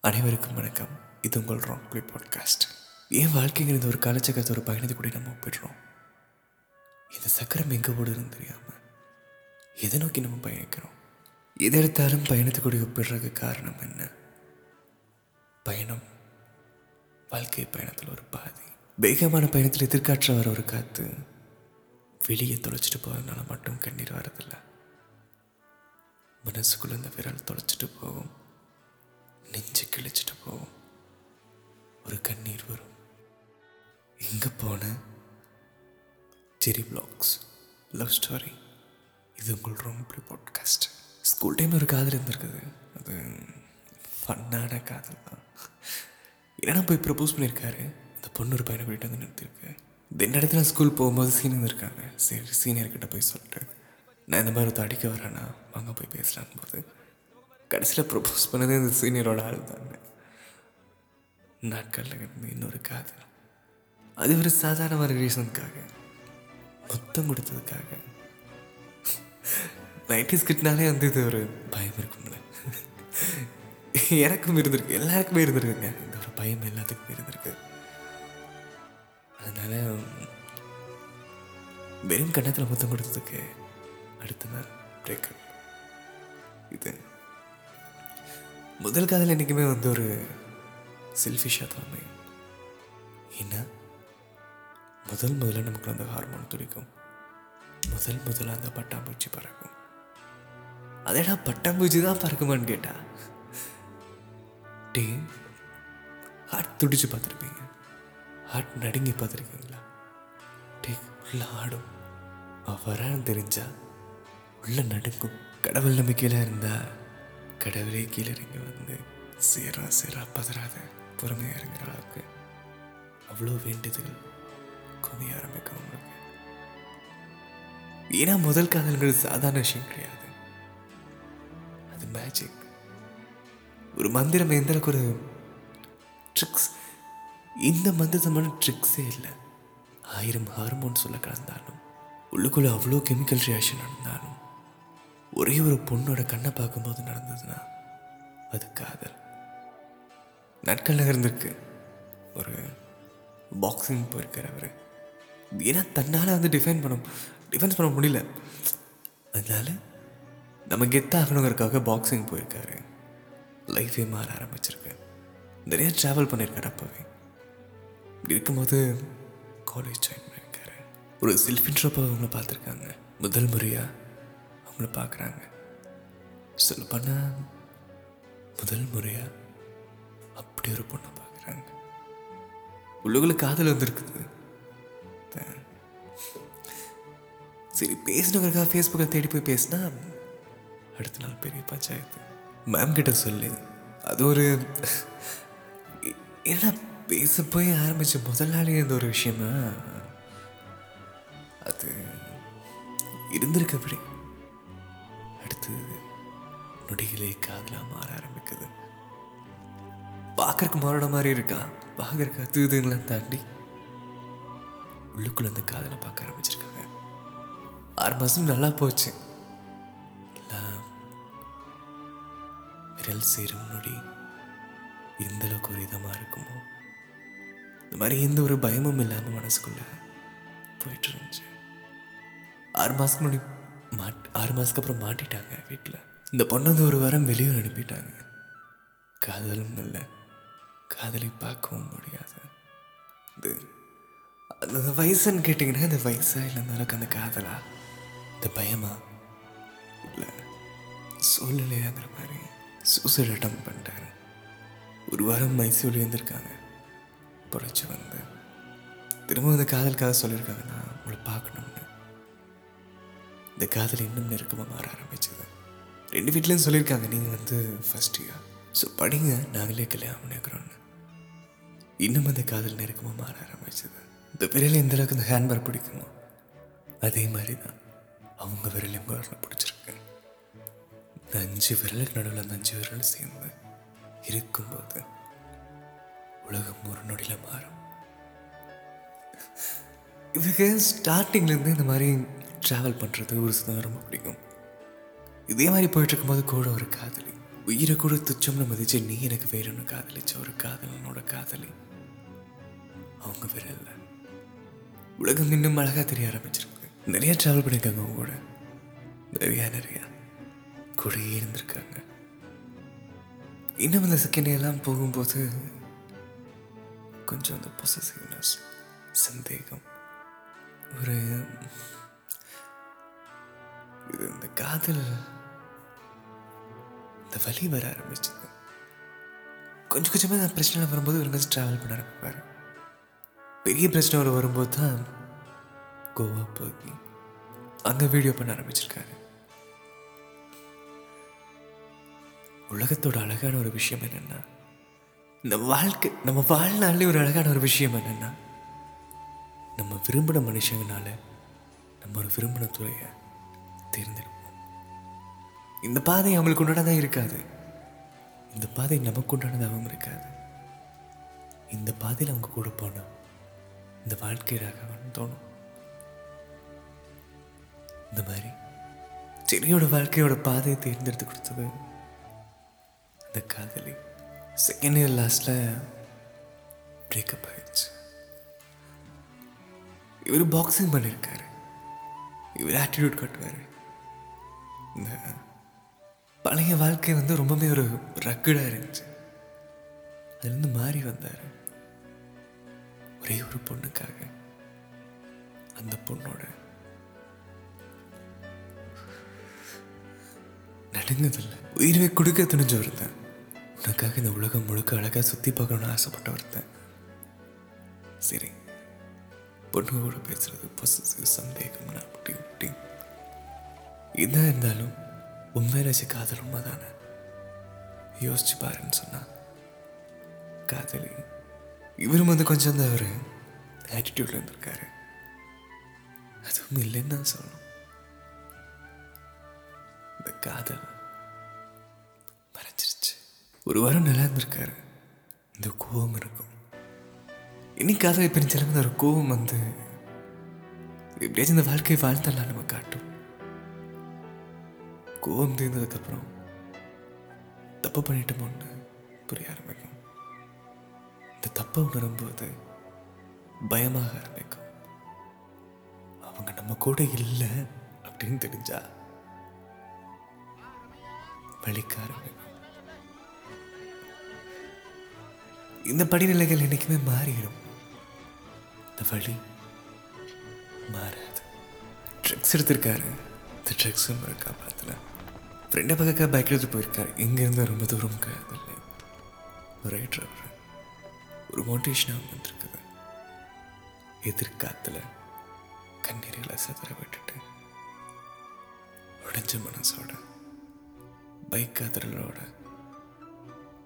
அனைவருக்கும் வணக்கம். இது உங்கள் ராங் பிளே பாட்காஸ்ட் என் வாழ்க்கைங்கிறது ஒரு காலச்சக்கரத்து ஒரு பயணத்தை கூட நம்ம ஒப்பிடுறோம் இந்த சக்கரம் எங்கே ஓடுதுன்னு தெரியாமல் எதை நோக்கி நம்ம பயணிக்கிறோம்? எது எடுத்தாலும் பயணத்தை கூட ஒப்பிடுறதுக்கு காரணம் என்ன? பயணம் வாழ்க்கை பயணத்தில் ஒரு பாதி. வேகமான பயணத்தில் எதிர்காற்ற வர ஒரு காற்று வெளியே தொலைச்சிட்டு போகிறதுனால மட்டும் கண்ணீர் வரதில்லை. மனசுக்குள்ள இந்த விரல் தொலைச்சிட்டு போகும். நெஞ்சு கிழிச்சிட்டு போகும் ஒரு கண்ணீர் வரும். எங்கே போன? செரி பிளாக்ஸ். Love story. இது உங்கள் ரொம்ப பாட்காஸ்ட். ஸ்கூல் டைம் ஒரு காதல் இருந்திருக்குது. அது ஃபன்னான காதல் தான். என்னன்னா போய் ப்ரப்போஸ் பண்ணியிருக்காரு? அந்த பொண்ணு ஒரு பையனை போயிட்டு வந்து நிறுத்திருக்கு இந்த இடத்துல ஸ்கூல் போகும்போது சீனியர் இருக்காங்க சரி சீனியர்கிட்ட போய் சொல்லிட்டு. நான் இந்த மாதிரி ஒருத்த அடிக்க வரேன்னா வாங்க போய் பேசலான்னு போது. கடைசியில் ப்ரப்போஸ் பண்ணதே இந்த சீனியரோட ஆள் தாங்க நாட்களில் இருந்து இன்னொரு காதல். அது ஒரு சாதாரணமான ரீசனுக்காக மொத்தம் கொடுத்ததுக்காக. நைன்டிஸ் கிட்னாலே வந்து இது ஒரு பயம் இருக்கும்ல. எனக்கும் இருந்திருக்கு எல்லாருக்குமே இருந்திருக்குங்க. இந்த ஒரு பயம் எல்லாத்துக்குமே இருந்திருக்கு. அதனால வெறும் கண்ணத்தில் முத்தம் கொடுத்ததுக்கு அடுத்த நாள் பிரேக்கப் இது முதல் காதல் என்றைக்குமே வந்து ஒரு செல்ஃபிஷாக தான் அமையும். ஏன்னா முதல் முதல்ல நமக்கு அந்த ஹார்மோன் துடிக்கும். முதல் முதல்ல அந்த பட்டாம்பூச்சி பறக்கும். அதேடா பட்டாம்பூச்சி தான் பறக்குமான்னு கேட்டா? டே ஹார்ட் துடிச்சு பார்த்துருப்பீங்க. ஹார்ட் நடுங்கி பார்த்துருக்கீங்களா? டே உள்ள ஆடும். அவரான்னு தெரிஞ்சா உள்ள நடுங்கும். கடவுள் நம்பிக்கையில் இருந்தால் கடவுளே கீழே இறங்கி வந்து சேரா சேரா பதறாத பொறுமையாக இறங்குற அளவுக்கு அவ்வளோ வேண்டுதல் குமிய ஆரம்பிக்கும் உங்களுக்கு. ஏன்னா முதல் காதல்கள் சாதாரண விஷயம் கிடையாது. அது மேஜிக் ஒரு மந்திரம் எந்த அளவுக்கு ஒரு ட்ரிக்ஸ் இந்த மந்திரமான ட்ரிக்ஸே இல்லை. ஆயிரம் ஹார்மோன் சொல்ல கலந்தாலும் உள்ளுக்குள்ள அவ்வளோ கெமிக்கல் ரியாக்ஷன் நடந்தாலும் ஒரே ஒரு பொண்ணோட கண்ணை பார்க்கும்போது நடந்ததுன்னா அது காதல். நாட்கள் இருந்திருக்கு. ஒரு பாக்ஸிங் போயிருக்கார் அவர். ஏன்னா தன்னால் வந்து டிஃபைன் பண்ண டிஃபென்ஸ் பண்ண முடியல. அதனால நம்ம கெத்தாகணுங்கிறதுக்காக பாக்ஸிங் போயிருக்காரு. லைஃபே மாற ஆரம்பிச்சிருக்கு. நிறைய ட்ராவல் பண்ணியிருக்காரு அப்போவே. இப்படி இருக்கும்போது காலேஜ் ஜாயின் பண்ணியிருக்காரு. ஒரு செல்ஃப் இன்ட்ரோப்பாக அவங்கள பார்த்துருக்காங்க. முதல் முறையாக அவங்கள பார்க்குறாங்க. சொல்லப்போனால் முதல் முறையாக அப்படி ஒரு பொண்ணை பார்க்குறாங்க. உள்ளுக்குள்ள காதல் வந்திருக்குது. சரி பேசினவருக்காக ஃபேஸ்புக்கை தேடி போய் பேசினா அடுத்த நாள் பெரிய பஞ்சாயத்து மேம் கிட்ட சொல்லு. அது ஒரு ஏன்னா பேச போய் ஆரம்பித்த முதல் நாளே இந்த ஒரு விஷயமா அது இருந்திருக்கு அப்படி. அடுத்து நொடிகளே காதலா மாற ஆரம்பிக்குது. பார்க்கறக்கு மாறோட மாதிரி இருக்கா? பார்க்கறக்கு அது தாண்டி உள்ளுக்குள்ள அந்த காதலை பார்க்க ஆரம்பிச்சிருக்காங்க. ஆறு மாதம் நல்லா போச்சு. விரல் சேரும் நொடி எந்த அளவுக்கு ஒரு இதமாக இருக்குமோ இந்த மாதிரி எந்த ஒரு பயமும் இல்லாமல் மனசுக்குள்ள போயிட்டு இருந்துச்சு. ஆறு மாதம் முன்னாடி மாட் ஆறு மாதத்துக்கு அப்புறம் மாட்டிட்டாங்க வீட்டில் இந்த பொண்ணு வந்து ஒரு வாரம் வெளியூர் அனுப்பிட்டாங்க. காதலும் இல்லை. காதலி பார்க்கவும் முடியாது. இது அந்த வயசுன்னு கேட்டிங்கன்னா இந்த வயசா இல்லை அந்த அளவுக்கு அந்த காதலா? இந்த பயமா? இல்லை. சூழ்நிலையாங்கிற மாதிரி சூசைட் அட்டம் பண்ணிட்டாரு. ஒரு வாரம் மைசூர் இருந்திருக்காங்க. பொழைச்சி வந்து. திரும்ப இந்த காதலுக்காக சொல்லியிருக்காங்க நான் உங்களை பார்க்கணும்னு. இந்த காதல் இன்னும் நெருக்கமாக மாற ஆரம்பிச்சது. ரெண்டு வீட்லேயும் சொல்லியிருக்காங்க நீங்கள் வந்து ஃபஸ்ட் இயர் ஸோ படிங்க நாங்களே கல்யாணம் பண்ணிக்கிறோன்னு இன்னும் அந்த காதல் நெருக்கமாக மாற ஆரம்பிச்சது. இந்த விரல் எந்த அளவுக்கு இந்த ஹேண்ட்பேக் பிடிக்குமோ அதே மாதிரி தான் அவங்க விரல் எங்கள் பிடிச்சிருக்கு. இந்த அஞ்சு விரலுக்கு நடுவில் அந்த அஞ்சு விரல் சேர்ந்து இருக்கும்போது உலகம் ஒரு நொடியில் மாறும். இதுக்கு ஸ்டார்டிங்லேருந்து இந்த மாதிரி ட்ராவல் பண்ணுறது ஒரு சுதந்திரம் ரொம்ப பிடிக்கும். இதே மாதிரி போயிட்டுருக்கும்போது கூட ஒரு காதலி. உயிரை கூட துச்சம்னு மதிச்சு நீ எனக்கு வேணும்னு காதலிச்ச ஒரு காதலனோட காதலி. அவங்க வேற இல்லை. உலகம் இன்னும் அழகா தெரிய ஆரம்பிச்சிருக்கு. நிறைய ட்ராவல் பண்ணியிருக்காங்க அவங்க கூட. நிறையா நிறையா. கூடயே இருந்திருக்காங்க. இன்னும் அந்த செகண்ட் எல்லாம் போகும்போது கொஞ்சம் அந்த பொசசிவ்னஸ் சந்தேகம் ஒரு இது இந்த காதல் இந்த வலி வர ஆரம்பிச்சது. கொஞ்சம் கொஞ்சமாக அந்த பிரச்சனை வரும்போது ஒரு ட்ராவல் பண்ண ஆரம்பிப்பார் பெரிய பிரச்சனை ஒரு வரும்போது தான் கோவா போய் அங்கே வீடியோ பண்ண ஆரம்பிச்சிருக்காரு. உலகத்தோட அழகான ஒரு விஷயம் என்னென்னா இந்த வாழ்க்கை நம்ம வாழ்நாள்லேயே ஒரு அழகான ஒரு விஷயம் என்னன்னா நம்ம விரும்பின மனுஷங்கனால நம்ம ஒரு விரும்பின துறையை தேர்ந்தெடுப்போம். இந்த பாதை அவங்களுக்கு உண்டானதாக இருக்காது. இந்த பாதை நமக்கு உண்டானதாகவும் இருக்காது. இந்த பாதையில் அவங்க கூட போனால் இந்த வாழ்க்கையாக தோணும். இந்த மாதிரி செடியோட வாழ்க்கையோட பாதையை தேர்ந்தெடுத்து கொடுத்தது அந்த காதலி. செகண்ட் இயர் லாஸ்டில் பிரேக்கப் ஆயிடுச்சு. இவர் பாக்ஸிங் பண்ணியிருக்காரு இவர் ஆட்டிடியூட் காட்டுவார். இந்த பழைய வாழ்க்கை வந்து ரொம்பவே ஒரு ரக்குடாக இருந்துச்சு. அதுலேருந்து மாறி வந்தார். ஒரே ஒரு பொண்ணுக்காக. அந்த பொண்ணோட நடுங்குதில்ல. உயிரை கொடுக்க துணிஞ்ச ஒருத்தன். உனக்காக இந்த உலகம் முழுக்க அழகாக சுற்றி பார்க்கணும்னு ஆசைப்பட்ட ஒருத்தன். சரி பொண்ணு கூட பேசுறது பொசசிவ் சந்தேகம்னா அப்படி இப்படி என்ன இருந்தாலும் உண்மை வச்ச காதல் உண்மை தானே யோசிச்சு பாருன்னு சொன்னா. காதலி. இவரும் வந்து கொஞ்சம் அந்த ஒரு ஆட்டிடியூட்ல இருந்திருக்காரு. அதுவும் இல்லைன்னு தான் சொல்லணும். இந்த காதல் மறைஞ்சிருச்சு. ஒரு வாரம் நல்லா இருந்திருக்காரு. இந்த கோபம் இருக்கும். இனி காதலை பிரிஞ்சாலும் அந்த ஒரு கோபம் வந்து எப்படியாச்சும் இந்த வாழ்க்கையை வாழ்ந்தலாம் நம்ம காட்டும். கோபம் தீர்ந்ததுக்கப்புறம் தப்பு பண்ணிட்டோமோன்னு புரிய ஆரம்பிக்கும். இந்த தப்பை உணரும்போது பயமாக ஆரம்பிக்கும். அவங்க நம்ம கூட இல்லை அப்படின்னு தெரிஞ்சா வலிக்க ஆரம்பிக்கும். இந்த படிநிலைகள் என்னைக்குமே மாறிடும். இந்த வழி மாறாது. ட்ரிக்ஸ் எடுத்திருக்காரு. பத்து ட்ரக்ஸும் இருக்கா படத்தில் ஃப்ரெண்டை பக்கக்கா பைக் எடுத்து போயிருக்கார். இங்கேருந்து ரொம்ப தூரம் இல்லை ஒரே டிரைவர் ஒரு மோட்டிவேஷனாக வந்திருக்குது. எதிர்காத்துல கண்ணீர்களை சதுர விட்டுட்டு உடைஞ்ச மனசோட பைக் காதலோட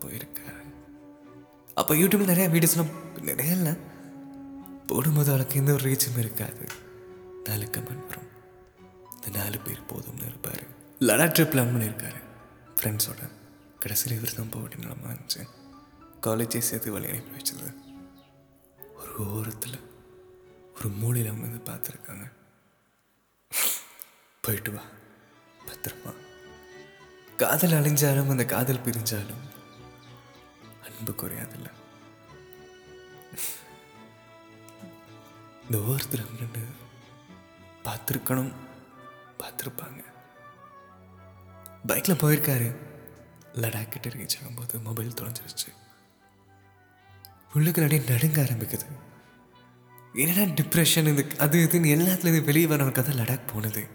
போயிருக்காரு. அப்போ யூடியூப்ல நிறைய வீடியோஸ்லாம் நிறைய இல்லை? போடும்போது அவளுக்கு எந்த ஒரு ரீச்சும் இருக்காது. நாலு கமெண்ட் வரும். இந்த நாலு பேர் போதும்னு இருப்பார். லடாக் ட்ரிப் பிளான் பண்ணியிருக்காரு. ஃப்ரெண்ட்ஸோட கடைசியில் இவர் தான் போக நிலமா இருந்துச்சு. காலேஜே சேர்த்து வழி அனுப்பி வச்சது. ஒரு ஓரத்தில் ஒரு மூலையில் அவங்க வந்து பார்த்துருக்காங்க. போயிட்டு வா. பத்திரமா. காதல் அழிஞ்சாலும் அந்த காதல் பிரிஞ்சாலும் அன்பு குறையாதில்ல. இந்த ஓரத்தில் நின்று பார்த்துருக்கணும். பார்த்துருப்பாங்க. பைக்கில் போயிருக்காரு. லடாக் கிட்ட ரீச் ஆகும்போது மொபைல் தொலைஞ்சிருச்சு. உள்ளுக்கு அப்படியே நடுங்க ஆரம்பிக்குது. என்னடா டிப்ரெஷன் இது அது இதுன்னு எல்லாத்துலேருந்து வெளியே வரவனுக்கு தான் லடாக் போனது.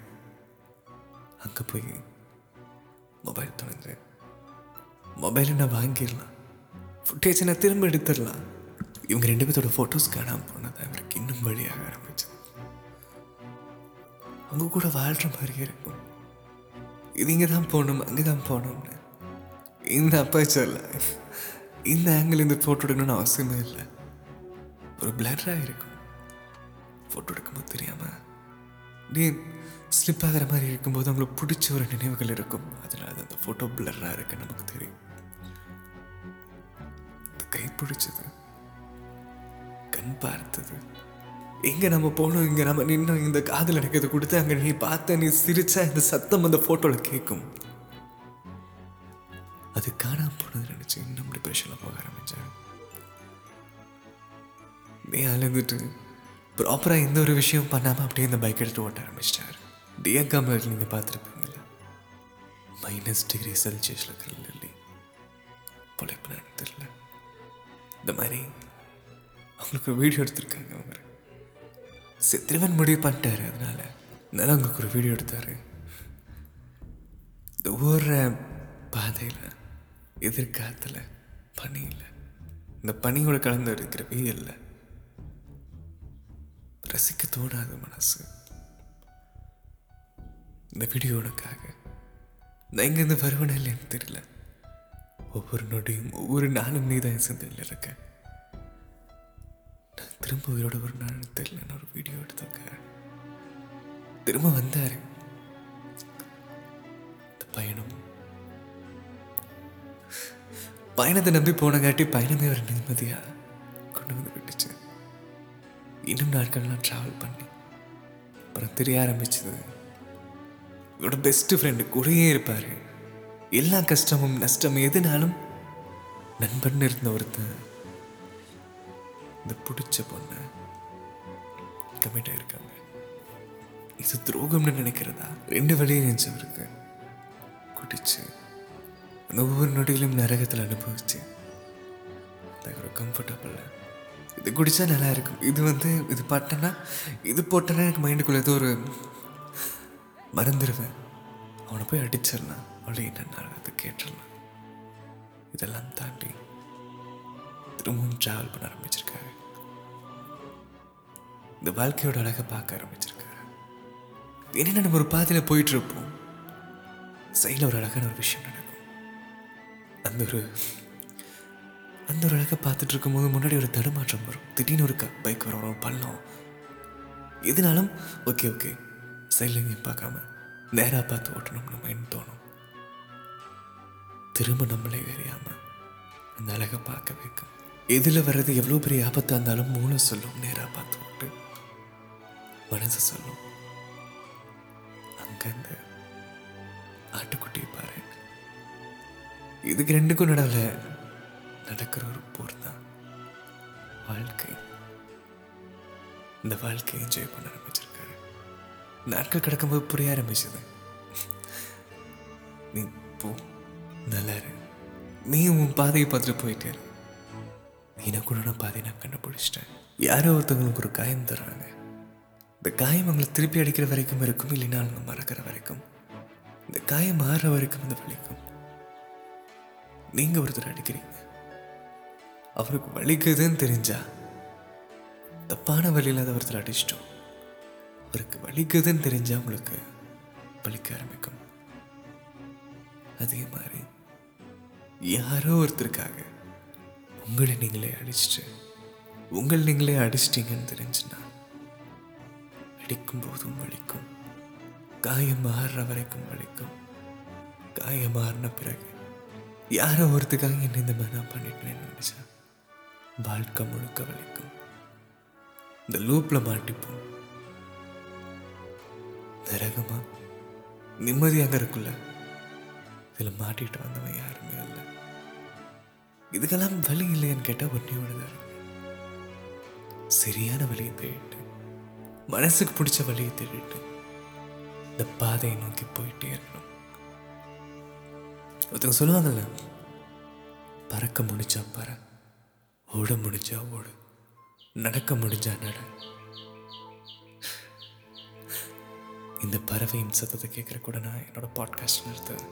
அங்கே போய் மொபைல் தொலைஞ்சு மொபைலை நான் வாங்கிடலாம். ஃபுட்டேஜை நான் திரும்ப எடுத்துடலாம். இவங்க ரெண்டு பேர்த்தோட ஃபோட்டோஸ் காணாமல் போனது. அவருக்கு இன்னும் வழியாக ஆரம்பிச்சு அவங்க கூட வாழ்கிற மாதிரியே இருக்கும் இது இங்கே தான் போகணும் அங்கே தான் போகணும்னு. இந்த அப்பச்சரில் இந்த ஆங்கிள் இந்த ஃபோட்டோ எடுக்கணும்னு அவசியமே இல்லை. ஒரு பிளட்ராக இருக்கும். ஃபோட்டோ எடுக்கும்போது தெரியாமல் நீ ஸ்லிப் ஆகிற மாதிரி இருக்கும்போது அவங்களுக்கு பிடிச்ச ஒரு நினைவுகள் இருக்கும். அதில் அது அந்த ஃபோட்டோ பிளர்ராக இருக்கு நமக்கு தெரியும். கை பிடிச்சது. கண் பார்த்தது. எங்க நம்ம போனோம் இங்கே நம்ம நின்று இந்த காதல் எனக்கு இதை கொடுத்து அங்க நீ பார்த்த நீ சிரிச்சா இந்த சத்தம் அந்த ஃபோட்டோவில் கேட்கும். அது காணாமல் போனது நினச்சி இன்னும் டிப்ரெஷனில் போக ஆரம்பித்தேன் நீ அழுந்துட்டு ப்ராப்பராக எந்த ஒரு விஷயம் பண்ணாமல் அப்படியே இந்த பைக் எடுத்து ஓட்ட ஆரம்பிச்சிட்டார். டிஎக்காமல் நீங்கள் பார்த்துருப்பீங்கள மைனஸ் டிகிரி செல்சியஸில் இருக்கிற இல்லை பொழைப்பு தெரியல. இந்த மாதிரி அவங்களுக்கு ஒரு வீடியோ எடுத்திருக்காங்க அவங்க. சித்திரவன் முடிவு பண்ணிட்டாரு அதனால. அதனால அவங்களுக்கு ஒரு வீடியோ எடுத்தாரு. இந்த ஊர்ற பாதையில் எதிர்காலத்தில் பனி இல்லை. இந்த பனியோட கலந்து இருக்கிற வெயில்ல ரசிக்க தோணாது மனசு. இந்த வீடியோனுக்காக நான் இங்கேருந்து வருவேன் இல்லைன்னு தெரியல. ஒவ்வொரு நொடியும் ஒவ்வொரு நாளும் நீ தான் சிந்தனையில் இருக்கேன் நான் திரும்ப உயிரோட ஒரு நாள் தெரியலன்னு ஒரு வீடியோ எடுத்தாங்க திரும்ப வந்தார். இந்த பயணம். பயணத்தை நம்பி போனங்காட்டி பயணமே ஒரு நிம்மதியா கொண்டு வந்து விட்டுச்சு. இன்னும் நாட்கள்லாம் ட்ராவல் பண்ணி. அப்புறம் தெரிய ஆரம்பிச்சது இவரோட பெஸ்ட் ஃப்ரெண்டு கூடயே இருப்பார். எல்லா கஷ்டமும் நஷ்டம் எதுனாலும் நண்பன் இருந்த ஒருத்தன். இந்த பிடிச்ச பொண்ணை கமிட் ஆகிருக்காங்க இது துரோகம்னு நினைக்கிறதா? ரெண்டு வழியும் நினைச்சவருக்கு குடிச்சு அந்த ஒவ்வொரு நொடியிலும் நரகத்தில் அனுபவிச்சு. அது ஒரு கம்ஃபர்டபுள் இது குடித்தா நல்லா இருக்கும். இது வந்து இது பட்டேன்னா இது போட்டேன்னா எனக்கு மைண்டுக்குள்ளே ஏதோ ஒரு மறந்துடுவேன் அவனை போய் அடிச்சிடலாம். அவளை என்ன அது கேட்டுடலாம். இதெல்லாம் தாண்டி திரும்பவும் ட்ராவல் பண்ண ஆரம்பிச்சிருக்காரு. இந்த வாழ்க்கையோட அழகை பார்க்க ஆரம்பிச்சிருக்காரு. என்னென்ன நம்ம ஒரு பாதையில் போயிட்டு இருப்போம் சைடில் ஒரு அழகான ஒரு விஷயம் நடக்கும். அந்த ஒரு அந்த ஒரு அழகை பார்த்துட்டு இருக்கும்போது முன்னாடி ஒரு தடுமாற்றம் வரும். திடீர்னு ஒரு பைக் வரும் பள்ளம். எதுனாலும் ஓகே ஓகே. சைடில் எங்கேயும் பார்க்காம நேராக பார்த்து ஓட்டணும் நம்ம என்ன தோணும்? திரும்ப நம்மளே அறியாமல் அந்த அழகை பார்க்க வைக்கும். எதில் வர்றது எவ்வளோ பெரிய ஆபத்தாக இருந்தாலும் மூளை சொல்லும் நேராக பார்த்து ஓட்டு. மனசு சொல்லும். அங்க அந்த ஆட்டுக்குட்டியை பாரு. இதுக்கு ரெண்டுக்கும் நடுவில் நடக்கிற ஒரு போர் தான். வாழ்க்கை. இந்த வாழ்க்கையை என்ஜாய் பண்ண ஆரம்பிச்சிருக்காரு. நாட்கள் கிடக்கும்போது புரிய ஆரம்பிச்சது. நீ போ. நல்லா இரு. நீ உன் பாதையை பார்த்துட்டு போயிட்டே இரு. எனக்கு நான் பாதையை நான் கண்டுபிடிச்சிட்டேன். யாரோ ஒருத்தவங்களுக்கு ஒரு காயம் தர்றாங்க. இந்த காயம் அவங்களை திருப்பி அடிக்கிற வரைக்கும் இருக்கும் இல்லைன்னா அவங்க மறக்கிற வரைக்கும். இந்த காயம் மாறுற வரைக்கும் இந்த வலிக்கும். நீங்க ஒருத்தர் அடிக்கிறீங்க. அவருக்கு வலிக்குதுன்னு தெரிஞ்சா தப்பான வழியில் அதை ஒருத்தர் அடிச்சிட்டோம். அவருக்கு வலிக்குதுன்னு தெரிஞ்சா உங்களுக்கு வலிக்க ஆரம்பிக்கும். அதே மாதிரி யாரோ ஒருத்தருக்காக உங்களை நீங்களே அடிச்சிட்டு உங்களை நீங்களே அடிச்சிட்டீங்கன்னு தெரிஞ்சுன்னா அடிக்கும் போதும் வலிக்கும் காயம் மாறுற வரைக்கும் வலிக்கும் காயம் மாறின பிறகு யாரோ ஒருத்துக்காக என்ன இந்த மாதிரி நான் பண்ணிட்டேன்னு நினைச்சா வாழ்க்கை முழுக்க வலிக்கும் இந்த லூப்ல மாட்டிப்போம். நரகமா? நிம்மதியாக இருக்குல்ல இதில் மாட்டிட்டு வந்தவன் யாருமே இல்லை. இதுக்கெல்லாம் வழி இல்லைன்னு கேட்டால் ஒன்றே ஒன்று சரியான வழியை தேடிட்டு மனசுக்கு பிடிச்ச வழியை தேடிட்டு இந்த பாதையை நோக்கி போயிட்டே இருக்கணும். ஒருத்தவங்க சொல்லுவாங்கல்ல பறக்க முடிஞ்சா பற ஓட முடிஞ்சா ஓடு நடக்க முடிஞ்சா நட. இந்த பறவையின் சத்தத்தை கேட்குற கூட நான் என்னோட பாட்காஸ்ட் நிறுத்துவேன்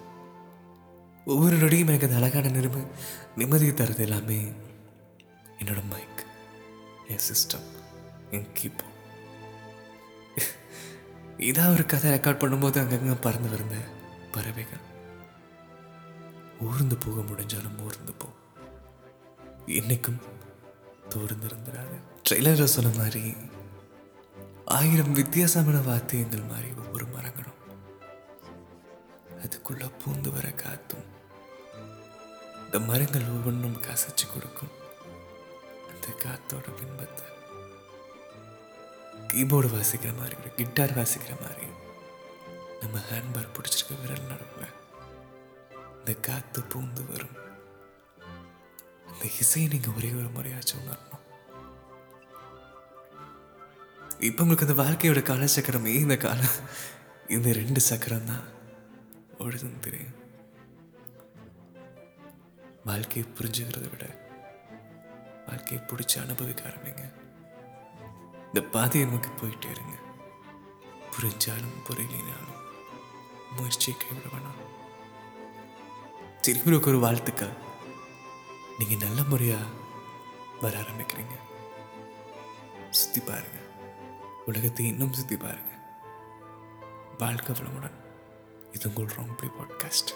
ஒவ்வொரு நொடியும் எனக்கு அந்த அழகான நிரும நிம்மதியை தரது எல்லாமே என்னோட மைக் என் சிஸ்டம் என் கீபோர்ட் இதாக ஒரு கதை ரெக்கார்ட் பண்ணும்போது அங்கங்கே பறந்து வருந்த பறவைகள். ஊர்ந்து போக முடிஞ்சாலும் ஊர்ந்து போ. என்னைக்கும் தோர்ந்து இருந்துடாது ட்ரெய்லரில் சொன்ன மாதிரி ஆயிரம் வித்தியாசமான வாத்தியங்கள் மாதிரி ஒவ்வொரு மரங்களும். அதுக்குள்ள பூந்து வர காத்தும் இந்த மரங்கள் ஒவ்வொன்றும் கசைச்சு கொடுக்கும் அந்த காத்தோட பின்பத்தை. கீபோர்டு வாசிக்கிற மாதிரி ஒரு கிட்டார் வாசிக்கிற மாதிரி நம்ம ஹேண்ட்பார் பிடிச்சிருக்க விரல் நடுவில் இந்த காற்று பூந்து வரும். அந்த இசையை நீங்கள் ஒரே ஒரு முறையாச்சும் உணரணும். இப்போ உங்களுக்கு இந்த வாழ்க்கையோட கால சக்கரமே இந்த கால. இந்த ரெண்டு சக்கரம் தான் ஒழுதுன்னு தெரியும். வாழ்க்கையை புரிஞ்சுக்கிறத விட வாழ்க்கையை பிடிச்சி அனுபவிக்க ஆரம்பிங்க. இந்த பாதையை நமக்கு போயிட்டே இருங்க. புரிஞ்சாலும் புரியலினாலும் முயற்சியை கைவிட வேணாம். திரும்பிக்கு ஒரு வாழ்த்துக்கள். நீங்கள் நல்ல முறையாக வர ஆரம்பிக்கிறீங்க. சுற்றி பாருங்க. உலகத்தை இன்னும் சுற்றி பாருங்க. வாழ்க்கை வளமுடன். இது உங்கள் ரொம்ப பாட்காஸ்ட்